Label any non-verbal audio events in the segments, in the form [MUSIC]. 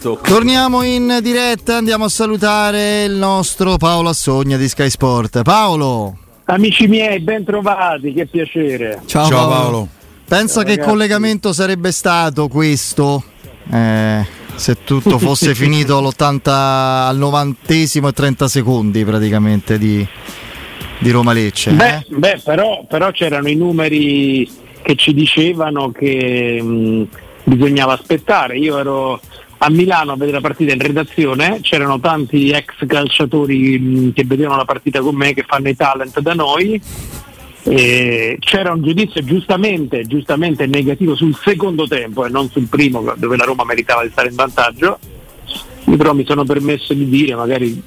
questo. Torniamo in diretta, andiamo a salutare il nostro Paolo Assogna di Sky Sport. Paolo. Amici miei, ben trovati, che piacere. Ciao, Ciao Paolo. Paolo. Pensa Ciao, che ragazzi. collegamento sarebbe stato questo? Eh, se tutto fosse [LAUGHS] finito all'80 al 90 e 30 secondi praticamente di, di Roma Lecce. Beh, eh? beh però, però, c'erano i numeri che ci dicevano che mh, bisognava aspettare. Io ero a Milano a vedere la partita in redazione, c'erano tanti ex calciatori mh, che vedevano la partita con me, che fanno i talent da noi. E c'era un giudizio giustamente, giustamente negativo sul secondo tempo e non sul primo dove la Roma meritava di stare in vantaggio. Io però mi sono permesso di dire, magari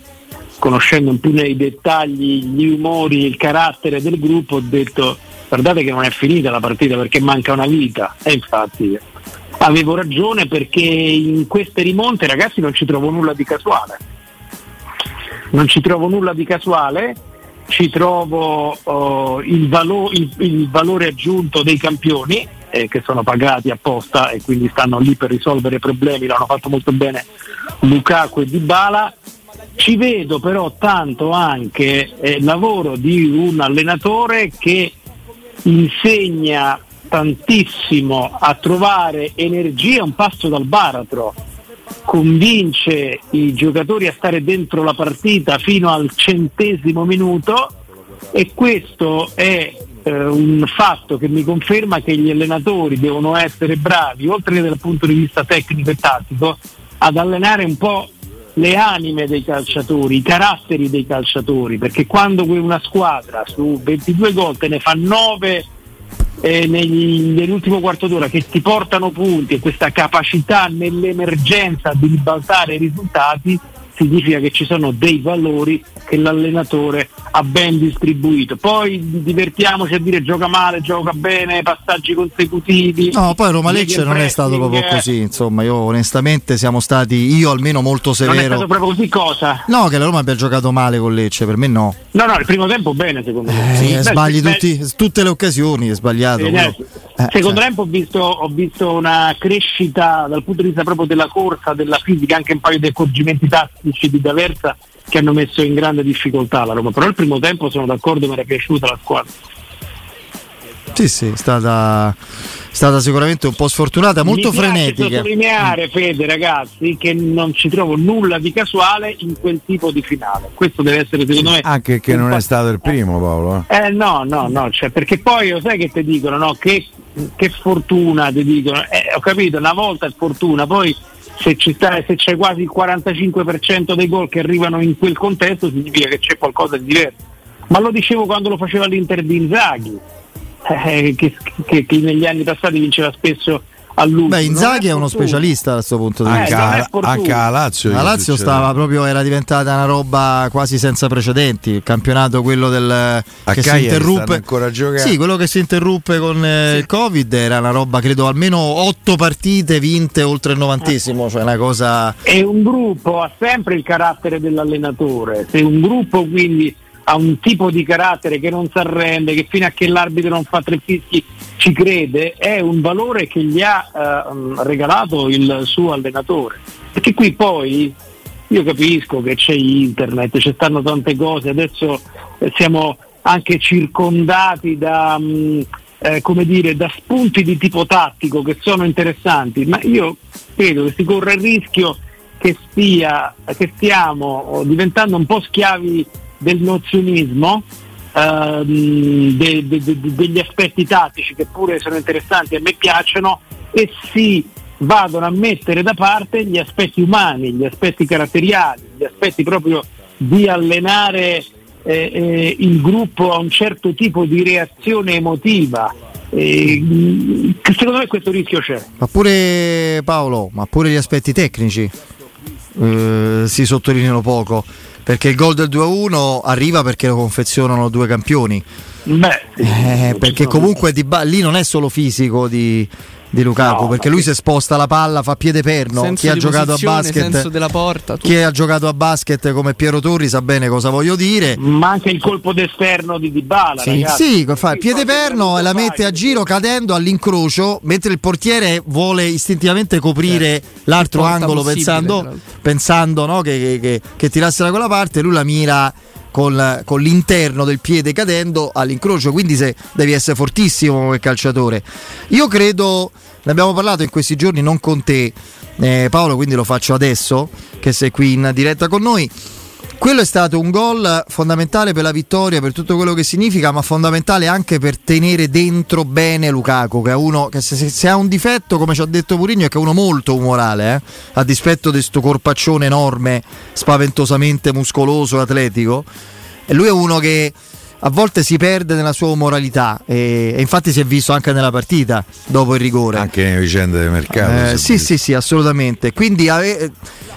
conoscendo un po' nei dettagli gli umori, il carattere del gruppo, ho detto guardate che non è finita la partita perché manca una vita e infatti avevo ragione perché in queste rimonte ragazzi non ci trovo nulla di casuale. Non ci trovo nulla di casuale, ci trovo uh, il, valo- il, il, valore aggiunto dei campioni eh, che sono pagati apposta e quindi stanno lì per risolvere problemi, l'hanno fatto molto bene Lukaku e Dybala. Ci vedo però tanto anche eh, lavoro di un allenatore che insegna tantissimo a trovare energia un passo dal baratro, convince i giocatori a stare dentro la partita fino al centesimo minuto e questo è eh, un fatto che mi conferma che gli allenatori devono essere bravi, oltre che dal punto di vista tecnico e tattico, ad allenare un po' le anime dei calciatori, i caratteri dei calciatori, perché quando una squadra su 22 gol te ne fa 9 eh, nell'ultimo quarto d'ora che ti portano punti e questa capacità nell'emergenza di ribaltare i risultati, significa che ci sono dei valori che l'allenatore ha ben distribuito. Poi divertiamoci a dire gioca male, gioca bene, passaggi consecutivi. No, poi Roma Lecce non è stato proprio così, insomma, io onestamente siamo stati, io almeno molto severo. Non è stato proprio così cosa? No, che la Roma abbia giocato male con Lecce, per me no. No, no, il primo tempo bene secondo me. Eh, sì, sbagli beh, tutti, beh, tutte le occasioni, è sbagliato. Eh, eh, secondo cioè. tempo ho visto, ho visto una crescita dal punto di vista proprio della corsa, della fisica, anche un paio di accorgimenti tattici di D'Aversa che hanno messo in grande difficoltà la Roma. Però il primo tempo sono d'accordo, mi era piaciuta la squadra. Sì, sì, è stata, stata sicuramente un po' sfortunata, molto Mi frenetica. Devo sottolineare, Fede, ragazzi, che non ci trovo nulla di casuale in quel tipo di finale. Questo deve essere, secondo me. Anche che non pa- è stato il primo, Paolo. Eh, eh no, no, no, cioè, perché poi lo sai che ti dicono, no? Che, che fortuna ti dicono. Eh, ho capito, una volta è fortuna, poi se, sta, se, c'è quasi il 45% dei gol che arrivano in quel contesto significa che c'è qualcosa di diverso. Ma lo dicevo quando lo faceva l'Inter di Inzaghi, eh, che, che, che, negli anni passati vinceva spesso a lungo. Beh, Inzaghi è, è, uno specialista da questo punto di eh, vista. Eh, anche a Lazio. La Lazio stava proprio, era diventata una roba quasi senza precedenti. Il campionato quello del a che si interruppe. Sì, quello che si interruppe con eh, sì. il Covid era una roba, credo, almeno otto partite vinte oltre il novantesimo. Cioè una cosa. E un gruppo ha sempre il carattere dell'allenatore. Se un gruppo quindi ha un tipo di carattere che non si arrende, che fino a che l'arbitro non fa tre fischi ci crede, è un valore che gli ha eh, regalato il suo allenatore. Perché qui poi io capisco che c'è internet, ci stanno tante cose, adesso eh, siamo anche circondati da, mh, mm, eh, dire, da spunti di tipo tattico che sono interessanti, ma io credo che si corre il rischio che, stia, che stiamo diventando un po' schiavi del nozionismo, ehm, de, de, de, degli aspetti tattici che pure sono interessanti e a me piacciono e si vadano a mettere da parte gli aspetti umani, gli aspetti caratteriali, gli aspetti proprio di allenare eh, eh, il gruppo a un certo tipo di reazione emotiva. Eh, secondo me questo rischio c'è. Ma pure Paolo, ma pure gli aspetti tecnici eh, si sottolineano poco perché il gol del 2-1 arriva perché lo confezionano due campioni. Beh, eh, perché comunque di ba- lì non è solo fisico di, di Lukaku, no, perché lui si sposta la palla, fa piede perno. Chi ha giocato a basket, porta, chi ha giocato a basket come Piero Torri sa bene cosa voglio dire. Ma anche il colpo d'esterno di Dybala, sì, ragazzi. sì fa piede perno e la mette a giro cadendo all'incrocio, mentre il portiere vuole istintivamente coprire certo. l'altro angolo pensando, pensando no, che, che, che tirasse da quella parte, lui la mira con, con, l'interno del piede cadendo all'incrocio, quindi se devi essere fortissimo come calciatore. Io credo, ne abbiamo parlato in questi giorni, non con te eh, Paolo, quindi lo faccio adesso che sei qui in diretta con noi. Quello è stato un gol fondamentale per la vittoria, per tutto quello che significa, ma fondamentale anche per tenere dentro bene Lukaku, che è uno che se, se ha un difetto, come ci ha detto Purigno, è che è uno molto umorale, eh? a dispetto di questo corpaccione enorme, spaventosamente muscoloso atletico. E lui è uno che a volte si perde nella sua umoralità e, e, infatti si è visto anche nella partita dopo il rigore. Anche nelle vicende del mercato. Eh, sì, sì, sì, assolutamente. Quindi ave,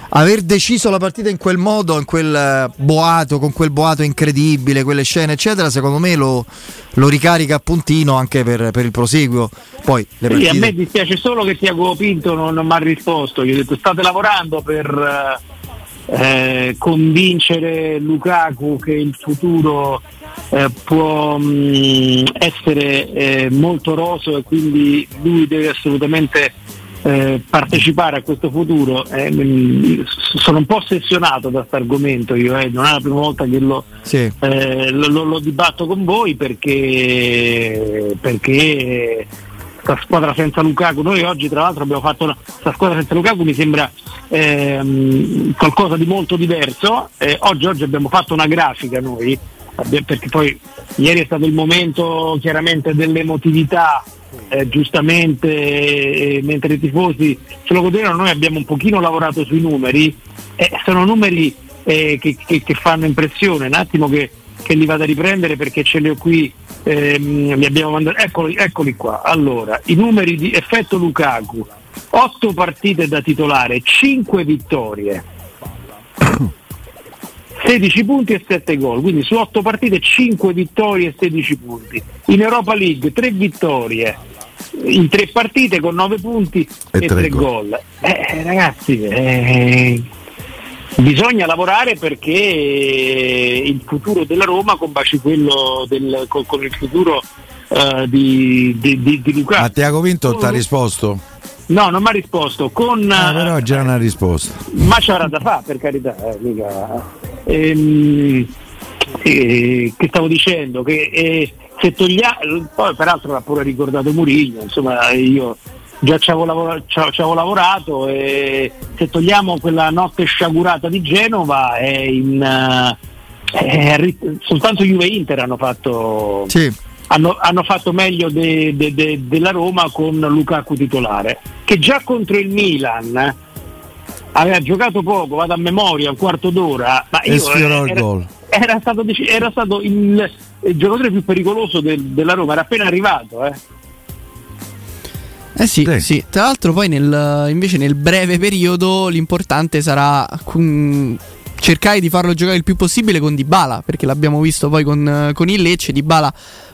aver deciso la partita in quel modo, in quel boato, con quel boato incredibile, quelle scene, eccetera, secondo me lo, lo ricarica a puntino anche per, per il proseguo. Poi, le partite... sì, a me dispiace solo che Tiago Pinto non, non mi ha risposto. Gli ho detto state lavorando per eh, convincere Lukaku che il futuro eh, può mh, mm, essere eh, molto roso e quindi lui deve assolutamente eh, partecipare a questo futuro. Eh, mh, sono un po' ossessionato da questo argomento, io non è la prima volta che lo, sì. Lo, lo, lo, dibatto con voi perché, perché questa squadra senza Lukaku, noi oggi tra l'altro abbiamo fatto questa squadra senza Lukaku mi sembra ehm, qualcosa di molto diverso, oggi, oggi abbiamo fatto una grafica noi perché poi ieri è stato il momento chiaramente dell'emotività eh, giustamente eh, mentre i tifosi se lo godevano noi abbiamo un pochino lavorato sui numeri eh, sono numeri eh, che, che, che, fanno impressione. Un attimo che, che, li vado a riprendere perché ce li ho qui ehm, mandato eccoli, eccoli qua. Allora i numeri di effetto Lukaku. 8 partite da titolare 5 vittorie. [COUGHS] 16 punti e 7 gol, quindi su 8 partite 5 vittorie e 16 punti. In Europa League 3 vittorie. In 3 partite con 9 punti e, e 3 gol. Eh, ragazzi, eh, bisogna lavorare perché il futuro della Roma combaci quello del, con, con, il futuro uh, di, di, di, di Luca. Ma ti ha convinto? Ti ha risposto? No, non mi ha risposto. Con, ah, però già una risposta. Ma c'era da fare, per carità. Eh, ehm, eh, che stavo dicendo che eh, se togliamo poi peraltro l'ha pure ricordato Murigno insomma io già ci avevo, lavorato, ci avevo lavorato e se togliamo quella notte sciagurata di Genova è in è, soltanto Juve e Inter hanno fatto sì. hanno, hanno, fatto meglio de, de, de, della Roma con Lukaku titolare che già contro il Milan aveva giocato poco, vado a memoria, un quarto d'ora, ma io era, era, era, stato, era stato il, il, giocatore più pericoloso del, della Roma, era appena arrivato. Eh. Eh sì, sì, sì, tra l'altro poi nel, invece nel breve periodo l'importante sarà um, cercare di farlo giocare il più possibile con Dybala, perché l'abbiamo visto poi con, con il Lecce, Dybala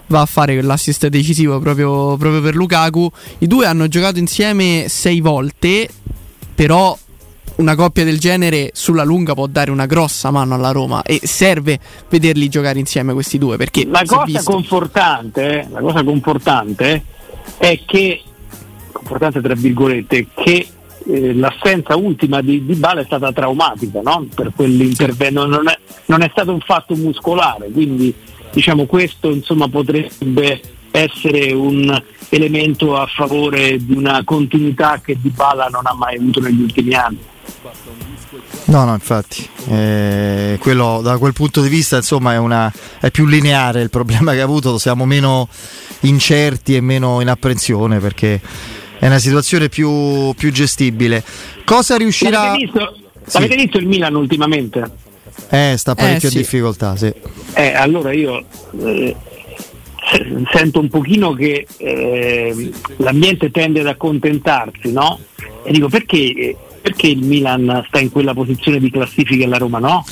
va a fare l'assist decisivo proprio, proprio per Lukaku. I due hanno giocato insieme sei volte, però una coppia del genere sulla lunga può dare una grossa mano alla Roma e serve vederli giocare insieme questi due perché la cosa confortante la cosa confortante è che confortante tra virgolette che eh, l'assenza ultima di, di Bala è stata traumatica no? per quell'intervento non è, non è stato un fatto muscolare quindi diciamo questo insomma potrebbe essere un elemento a favore di una continuità che Di Bala non ha mai avuto negli ultimi anni No, no, infatti, eh, quello, da quel punto di vista insomma è, una, è, più lineare il problema che ha avuto, siamo meno incerti e meno in apprensione perché è una situazione più, più gestibile. Cosa riuscirà... L'avete visto, sì. l'avete visto il Milan ultimamente? Eh, sta parecchio eh, sì. difficoltà, sì. Eh, allora io eh, sento un pochino che eh, l'ambiente tende ad accontentarsi, no? E dico perché perché il Milan sta in quella posizione di classifica e la Roma no?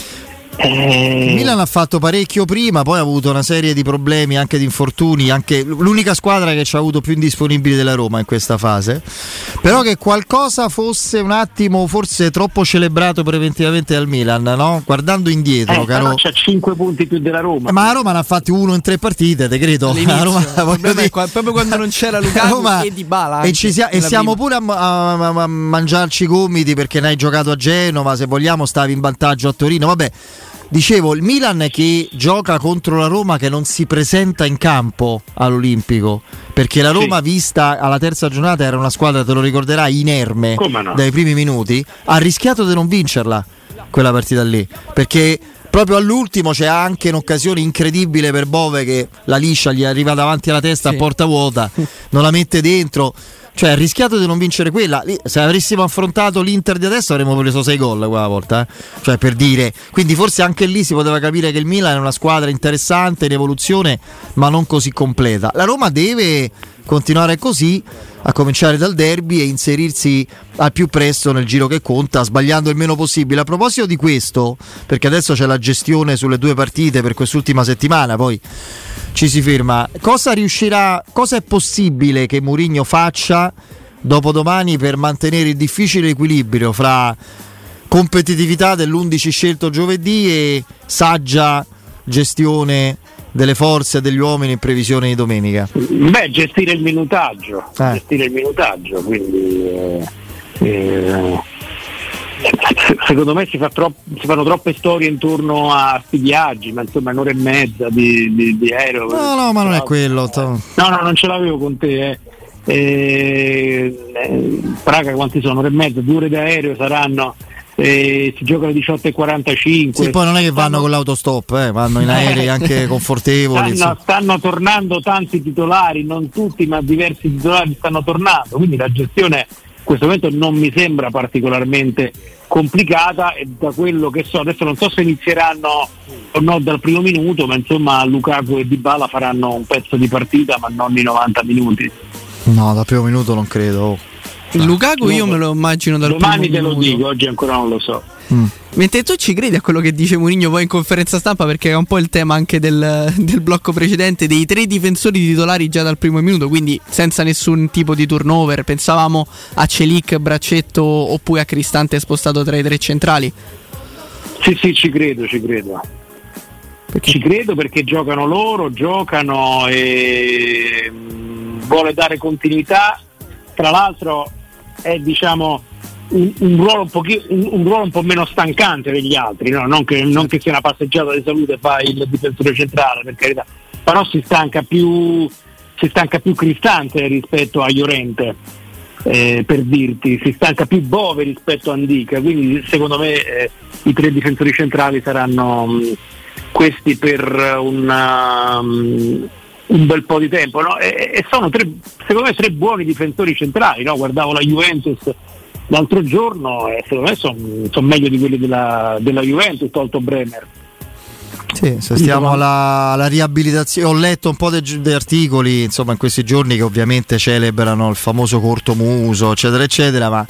Eh... Il Milan ha fatto parecchio prima, poi ha avuto una serie di problemi anche di infortuni, anche l'unica squadra che ci ha avuto più indisponibili della Roma in questa fase. Però che qualcosa fosse un attimo forse troppo celebrato preventivamente dal Milan, no? Guardando indietro, eh, caro... c'ha 5 punti più della Roma. Ma la Roma ne ha fatti uno in tre partite, te credo. Roma, dire... proprio quando non c'era [LAUGHS] Lukaku Roma... e Di Bala. E, sia... e siamo prima. pure a, a, a, mangiarci i gomiti perché ne hai giocato a Genova, se vogliamo stavi in vantaggio a Torino, vabbè Dicevo, il Milan che gioca contro la Roma che non si presenta in campo all'Olimpico, perché la Roma sì. vista alla terza giornata era una squadra, te lo ricorderai, inerme no? dai primi minuti, ha rischiato di non vincerla quella partita lì, perché proprio all'ultimo c'è anche un'occasione incredibile per Bove che la liscia gli arriva davanti alla testa sì. a porta vuota, non la mette dentro cioè, ha rischiato di non vincere quella. Se avessimo affrontato l'Inter di adesso avremmo preso 6 gol quella volta. Eh? Cioè, per dire. Quindi forse anche lì si poteva capire che il Milan è una squadra interessante, in evoluzione, ma non così completa. La Roma deve continuare così a cominciare dal derby e inserirsi al più presto nel giro che conta, sbagliando il meno possibile. A proposito di questo, perché adesso c'è la gestione sulle due partite per quest'ultima settimana, poi ci si ferma. Cosa riuscirà, cosa è possibile che Mourinho faccia dopodomani per mantenere il difficile equilibrio fra competitività dell'11 scelto giovedì e saggia gestione delle forze e degli uomini in previsione di domenica? Beh, gestire il minutaggio, eh. gestire il minutaggio, quindi eh, eh, secondo me si, fa troppo, si, fanno troppe storie intorno a questi viaggi, ma insomma un'ora e mezza di, di, di aereo. No, no, ma non è quello. No, no, non ce l'avevo con te. Eh. Eh, eh, Praga quanti sono? Un'ora e mezza, due ore di aereo saranno. Eh, si giocano 18.45 sì, poi non è che vanno stanno... con l'autostop eh, vanno in aerei [LAUGHS] anche confortevoli stanno, stanno, tornando tanti titolari non tutti ma diversi titolari stanno tornando quindi la gestione questo momento non mi sembra particolarmente complicata e da quello che so, adesso non so se inizieranno o no dal primo minuto, ma insomma Lukaku e Dybala faranno un pezzo di partita ma non i 90 minuti. No, dal primo minuto non credo. Lukaku io me lo immagino dal Domani primo minuto. Domani te lo dico, oggi ancora non lo so. Mm. Mentre tu ci credi a quello che dice Mourinho poi in conferenza stampa, perché è un po' il tema anche del, del, blocco precedente dei tre difensori titolari già dal primo minuto, quindi senza nessun tipo di turnover. Pensavamo a Celic, Braccetto oppure a Cristante spostato tra i tre centrali. Sì, sì, ci credo, ci credo. Perché? Ci credo perché giocano loro, giocano e mm, vuole dare continuità. Tra l'altro è diciamo un, un, ruolo un, un, ruolo un, po' meno stancante degli altri, no? non, che, non, che, sia una passeggiata di salute fa il difensore centrale, per carità, però si stanca più, si stanca più Cristante rispetto a Llorente, eh, per dirti, si stanca più Bove rispetto a Andica, quindi secondo me eh, i tre difensori centrali saranno mh, questi per una, um, un bel po' di tempo no? e, e, sono tre, secondo me tre buoni difensori centrali, no? guardavo la Juventus l'altro giorno e secondo me sono son meglio di quelli della, della Juventus, tolto Bremer. Sì, se stiamo alla, alla, riabilitazione, ho letto un po' di articoli insomma in questi giorni che ovviamente celebrano il famoso corto muso, eccetera, eccetera, ma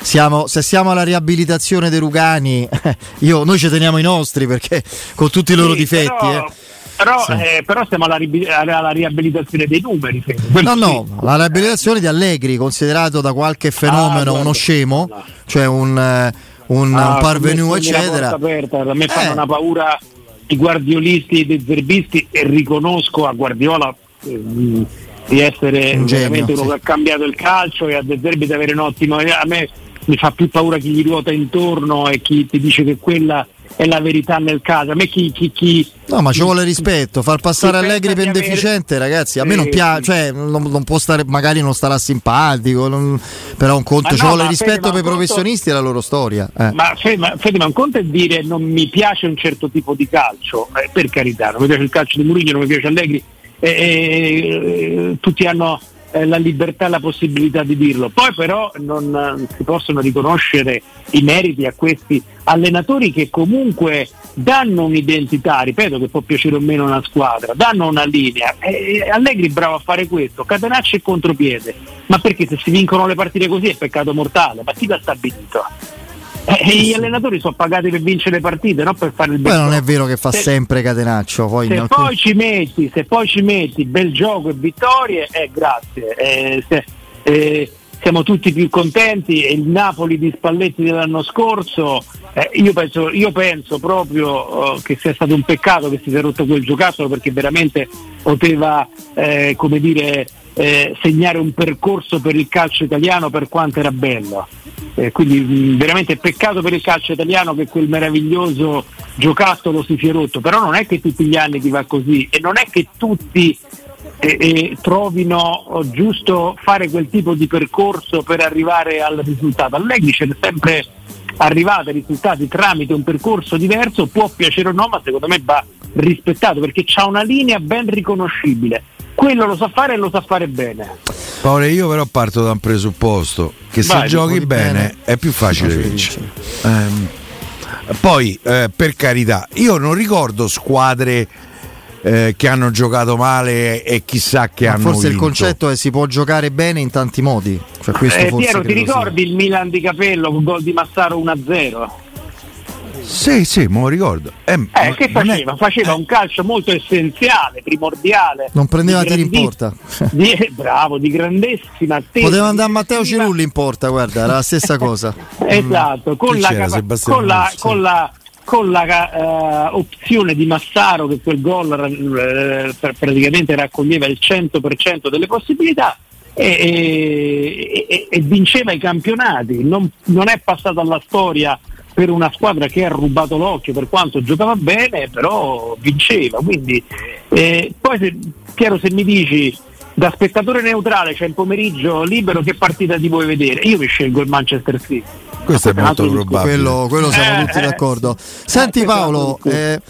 siamo, se siamo alla riabilitazione dei Rugani, [LAUGHS] io, noi ci teniamo i nostri perché con tutti i loro sì, difetti. Però... Eh. Però, sì. eh, però, siamo alla, alla, riabilitazione dei numeri. No, no, sì. la riabilitazione di Allegri, considerato da qualche fenomeno ah, uno scemo, no. cioè un, eh, un, ah, un parvenu, eccetera. Aperta, a me fanno eh. una paura i guardiolisti e i zerbisti e riconosco a Guardiola eh, di essere un veramente uno sì. che ha cambiato il calcio e a De Zerbi di avere un ottimo. A me mi fa più paura chi gli ruota intorno e chi ti dice che quella è la verità nel caso. A me chi, chi, chi No, ma ci vuole rispetto, far passare Allegri per deficiente, avere... ragazzi, a me non piace, cioè non, non, può stare, magari non starà simpatico, non, però un conto, ma ci no, vuole rispetto per i professionisti conto... e la loro storia. Eh. Ma, Fede, ma, Fede, ma un conto è dire non mi piace un certo tipo di calcio, eh, per carità, non mi piace il calcio di Mourinho, non mi piace Allegri, eh tutti hanno eh, la libertà e la possibilità di dirlo. Poi però non eh, si possono riconoscere i meriti a questi allenatori che comunque danno un'identità, ripeto che può piacere o meno una squadra, danno una linea. E Allegri è bravo a fare questo, Catenacci e contropiede. Ma perché se si vincono le partite così è peccato mortale, ma chi l'ha stabilito? Eh, Eh, gli allenatori sono pagati per vincere le partite, non per fare il bel Poi non è vero che fa se, sempre catenaccio. Poi se, alcun... poi ci metti, se poi ci metti bel gioco e vittorie, eh, grazie. Eh, se, eh, siamo tutti più contenti e il Napoli di Spalletti dell'anno scorso eh, io, penso, io, penso, proprio uh, che sia stato un peccato che si sia rotto quel giocattolo perché veramente poteva eh, come dire, eh, segnare un percorso per il calcio italiano per quanto era bello. Eh, quindi mh, veramente peccato per il calcio italiano che quel meraviglioso giocattolo si sia rotto, però non è che tutti gli anni ti va così e non è che tutti e, e trovino giusto fare quel tipo di percorso per arrivare al risultato. Allegri c'è sempre arrivato ai risultati tramite un percorso diverso, può piacere o no, ma secondo me va rispettato perché ha una linea ben riconoscibile. Quello lo sa fare e lo sa fare bene. Paolo, io però parto da un presupposto che Vai, se giochi bene, bene, è più facile vincere. Ehm, poi, eh, per carità, io non ricordo squadre eh, che hanno giocato male e chissà che Ma hanno forse vinto. il concetto è si può giocare bene in tanti modi cioè, eh, Piero ti ricordi sia. il Milan di Capello con gol di Massaro 1-0 sì, sì, me lo ricordo. Eh, eh che faceva? È... Faceva un calcio molto essenziale, primordiale. Non prendeva tiri in porta. [LAUGHS] Di, bravo, di grandissima attesa. Poteva andare a Matteo Cirulli in porta, guarda, era la stessa [LAUGHS] cosa. esatto, con la, capa- con, la, con la con la uh, opzione di Massaro che quel gol uh, praticamente raccoglieva il 100% delle possibilità e, e, e vinceva i campionati, non, non, è passato alla storia per una squadra che ha rubato l'occhio per quanto giocava bene, però vinceva. Quindi, eh, poi se, Piero se mi dici da spettatore neutrale c'è cioè il pomeriggio libero che partita ti vuoi vedere? Io mi scelgo il Manchester City questo è molto probabile. Quello, quello siamo eh, tutti d'accordo. Senti Paolo, eh,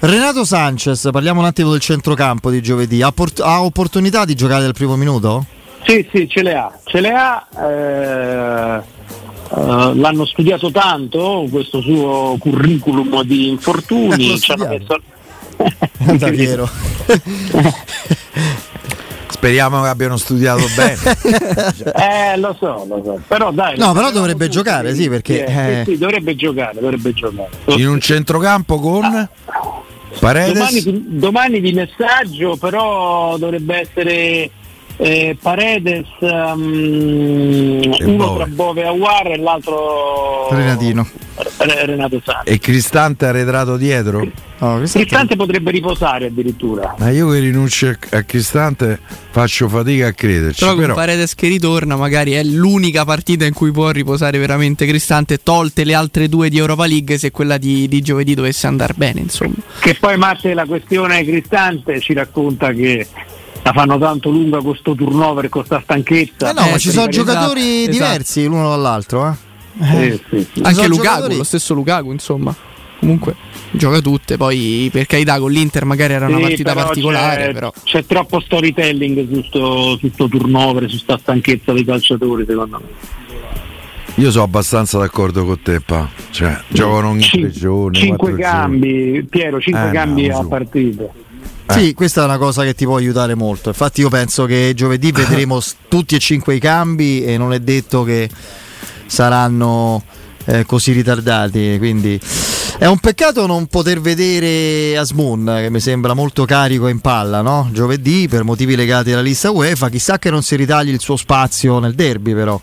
Renato Sanchez, parliamo un attimo del centrocampo di giovedì, ha, port- ha, opportunità di giocare dal primo minuto? Sì, sì, ce le ha, ce le ha. Eh, Uh, l'hanno studiato tanto questo suo curriculum di infortuni ci hanno messo [LAUGHS] davvero [LAUGHS] Speriamo che abbiano studiato bene. [LAUGHS] eh, lo so, lo so. Però dai. No, però dovrebbe giocare, sì, perché. Eh, sì, sì, dovrebbe giocare, dovrebbe giocare. In un centrocampo con ah. Paredes. Domani, domani di messaggio, però dovrebbe essere eh, Paredes um, uno tra Bove e Aguar e l'altro Renatino. Renato Santos e Cristante arretrato dietro? Oh, Cristante potrebbe riposare addirittura. Ma io che rinuncio a Cristante faccio fatica a crederci però, però con Paredes che ritorna magari è l'unica partita in cui può riposare veramente Cristante tolte le altre due di Europa League se quella di, di giovedì dovesse andare bene insomma. Che poi Matte la questione Cristante ci racconta che la fanno tanto lunga con questo turnover, con questa stanchezza. Eh no, ma ci sono giocatori esatto. diversi esatto. l'uno dall'altro. Eh? Eh, sì, sì. Anche Lukaku, giocatori... lo stesso Lukaku, insomma. Comunque gioca tutte, poi per carità con l'Inter magari era una partita però particolare. C'è, però. c'è troppo storytelling su questo turnover, su questa stanchezza dei calciatori, secondo me. Io sono abbastanza d'accordo con te, Pa. Cioè, giocano ogni tre giorni. Cinque cambi, giorni. Piero, cinque eh, cambi no, a partita. Eh. Sì, questa è una cosa che ti può aiutare molto. Infatti, io penso che giovedì [LAUGHS] vedremo tutti e cinque i cambi e non è detto che saranno eh, così ritardati. Quindi è un peccato non poter vedere Asmun, che mi sembra molto carico in palla, no? Giovedì per motivi legati alla lista UEFA. Chissà che non si ritagli il suo spazio nel derby, però.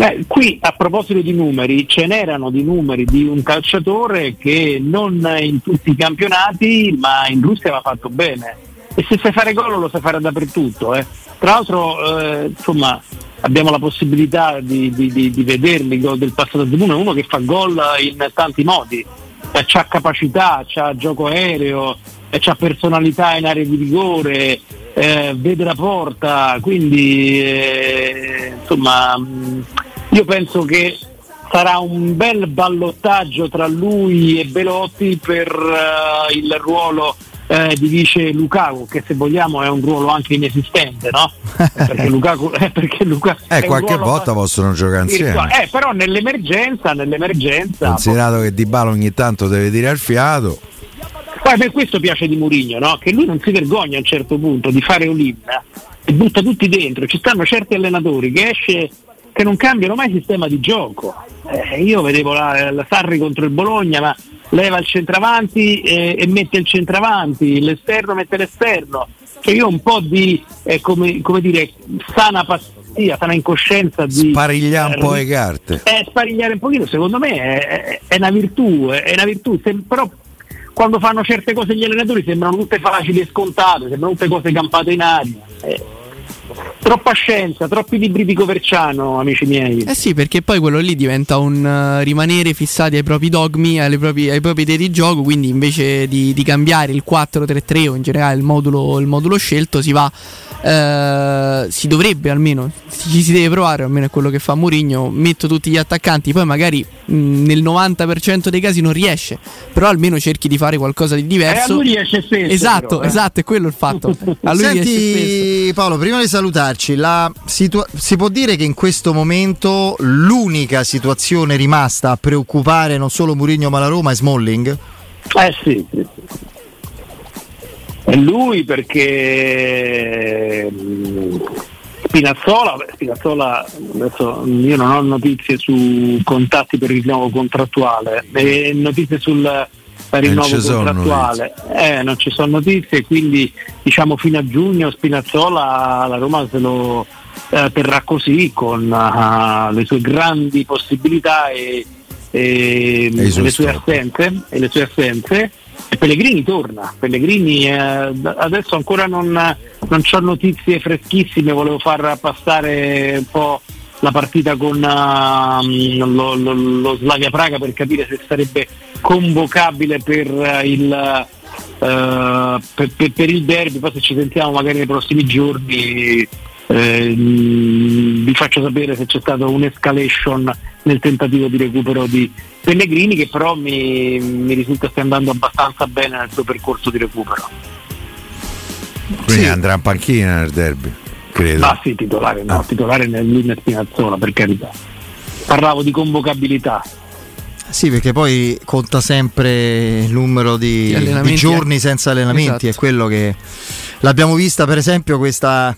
Beh, qui a proposito di numeri, ce n'erano di numeri di un calciatore che non in tutti i campionati, ma in Russia aveva fatto bene. E se sai fare gol lo sai fare dappertutto. Eh. Tra l'altro, eh, insomma, abbiamo la possibilità di, di, di, di vederli gol del passato Zebun, è uno che fa gol in tanti modi. Eh, c'ha capacità, c'ha gioco aereo, eh, c'ha personalità in area di rigore, eh, vede la porta, quindi eh, insomma mh, io penso che sarà un bel ballottaggio tra lui e Belotti per uh, il ruolo eh, di vice Lukaku, che se vogliamo è un ruolo anche inesistente, no? [LAUGHS] Perché Lukaku, eh, perché Lukaku eh, qualche volta possono giocare insieme. Eh, però nell'emergenza, nell'emergenza. Considerato po- che Di Balo ogni tanto deve tirare il fiato. Poi per questo piace di Murigno, no? Che lui non si vergogna a un certo punto di fare Olimna e butta tutti dentro. Ci stanno certi allenatori che esce che non cambiano mai sistema di gioco. Eh, io vedevo la, la, Sarri contro il Bologna, ma leva il centravanti e, e mette il centravanti, l'esterno mette l'esterno. Cioè io un po' di eh, come, come dire, sana pazzia, sana incoscienza di sparigliare un po' le carte. Eh, sparigliare un pochino, secondo me è, è una virtù, è una virtù, se, però quando fanno certe cose gli allenatori sembrano tutte facili e scontate, sembrano tutte cose campate in aria. Eh, troppa scienza, troppi libri di Coverciano, amici miei. Eh sì, perché poi quello lì diventa un uh, rimanere fissati ai propri dogmi, propri, ai propri idee di gioco, quindi invece di, di, cambiare il 4-3-3 o in generale il modulo, il modulo scelto si va Uh, si dovrebbe almeno, ci si deve provare, almeno è quello che fa Mourinho, metto tutti gli attaccanti, poi magari mh, nel 90% dei casi non riesce, però almeno cerchi di fare qualcosa di diverso. Eh, a lui riesce spesso. Esatto, però, eh. esatto, è quello il fatto. A lui Senti Paolo, prima di salutarci, situa- si può dire che in questo momento l'unica situazione rimasta a preoccupare non solo Mourinho ma la Roma è Smalling? Eh sì. È lui perché mm, Spinazzola, Spinazzola adesso io non ho notizie su contatti per il rinnovo contrattuale, e notizie sul rinnovo contrattuale, eh, non ci sono notizie, quindi diciamo fino a giugno Spinazzola la Roma se lo eh, terrà così con uh, le sue grandi possibilità e, e, e le, sue assenze, e le sue assenze. E Pellegrini torna, Pellegrini eh, adesso ancora non, non ho notizie freschissime, volevo far passare un po' la partita con uh, lo, lo, lo, Slavia Praga per capire se sarebbe convocabile per, uh, il, uh, per, per, per, il derby, poi se ci sentiamo magari nei prossimi giorni eh, vi faccio sapere se c'è stata un'escalation nel tentativo di recupero di Pellegrini che però mi, mi risulta stia andando abbastanza bene nel suo percorso di recupero. Quindi sì. andrà in panchina nel derby, credo. Ah sì, titolare, no, ah. titolare nel Spinazzola per carità. Parlavo di convocabilità. Sì, perché poi conta sempre il numero di, di giorni eh. senza allenamenti, esatto. è quello che l'abbiamo vista per esempio questa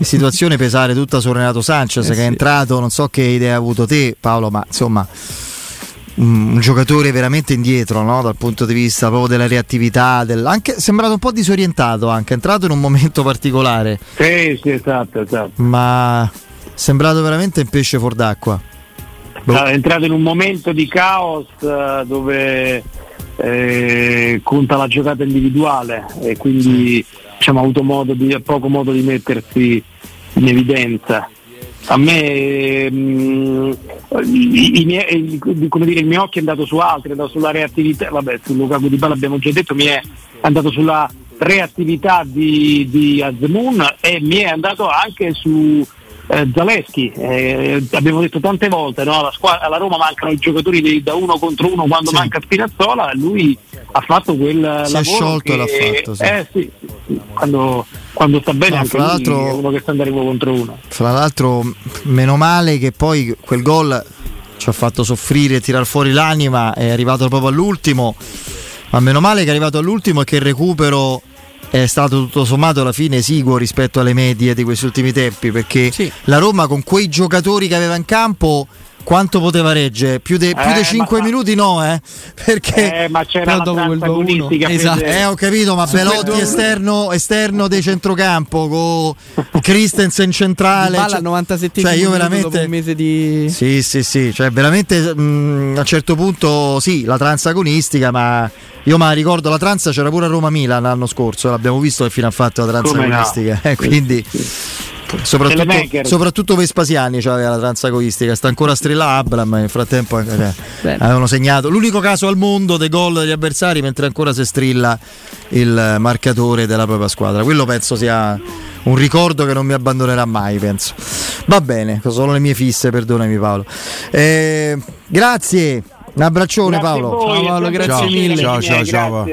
situazione pesare tutta su Renato Sanchez eh che sì. è entrato, non so che idea ha avuto te Paolo, ma insomma un, giocatore veramente indietro no? dal punto di vista proprio della reattività, del, anche sembrato un po' disorientato, anche è entrato in un momento particolare. Sì, sì, esatto, esatto. Ma sembrato veramente un pesce fuor d'acqua. È entrato in un momento di caos uh, dove eh, conta la giocata individuale e quindi diciamo, ha avuto modo di, poco modo di mettersi in evidenza. A me mh, mm, i, i miei, dire, il mio occhio è andato su altri, è andato sulla reattività, vabbè su Lukaku Di Bala abbiamo già detto, mi è andato sulla reattività di, di Azmoun e mi è andato anche su eh, Zaleschi, eh, abbiamo detto tante volte, no? alla, squadra, alla, Roma mancano i giocatori dei, da uno contro uno quando sì. manca Spinazzola, lui ha fatto quel si è sciolto e l'ha fatto. Sì. Eh, sì, sì, quando, quando, sta bene no, anche lui è uno che sta andando uno contro uno. Fra l'altro, meno male che poi quel gol ci ha fatto soffrire e tirar fuori l'anima, è arrivato proprio all'ultimo. Ma meno male che è arrivato all'ultimo e che il recupero è stato tutto sommato alla fine esiguo rispetto alle medie di questi ultimi tempi perché sì. la Roma con quei giocatori che aveva in campo quanto poteva reggere? Più di eh, 5 ma... minuti no, eh? [LAUGHS] Perché eh, ma c'era la agonistica esatto. Eh, ho capito, ma Belotti esterno, esterno dei centrocampo con [LAUGHS] Christensen centrale. Palla cioè, 97 cioè io veramente un mese di Sì, sì, sì, cioè veramente mh, a un certo punto sì, la transagonistica, ma io ma ricordo la tranza c'era pure a Roma Milan l'anno scorso, l'abbiamo visto che fine ha fatto la transagonistica, no? [LAUGHS] eh, quindi Soprattutto, soprattutto, Vespasiani aveva la tranza egoistica, sta ancora a strilla Abram, nel frattempo eh, avevano segnato l'unico caso al mondo dei gol degli avversari mentre ancora si strilla il marcatore della propria squadra. Quello penso sia un ricordo che non mi abbandonerà mai, penso. Va bene, sono le mie fisse, perdonami Paolo. Eh, grazie, un abbraccione grazie Paolo. Ciao Paolo, grazie mille. Ciao, ciao, ciao.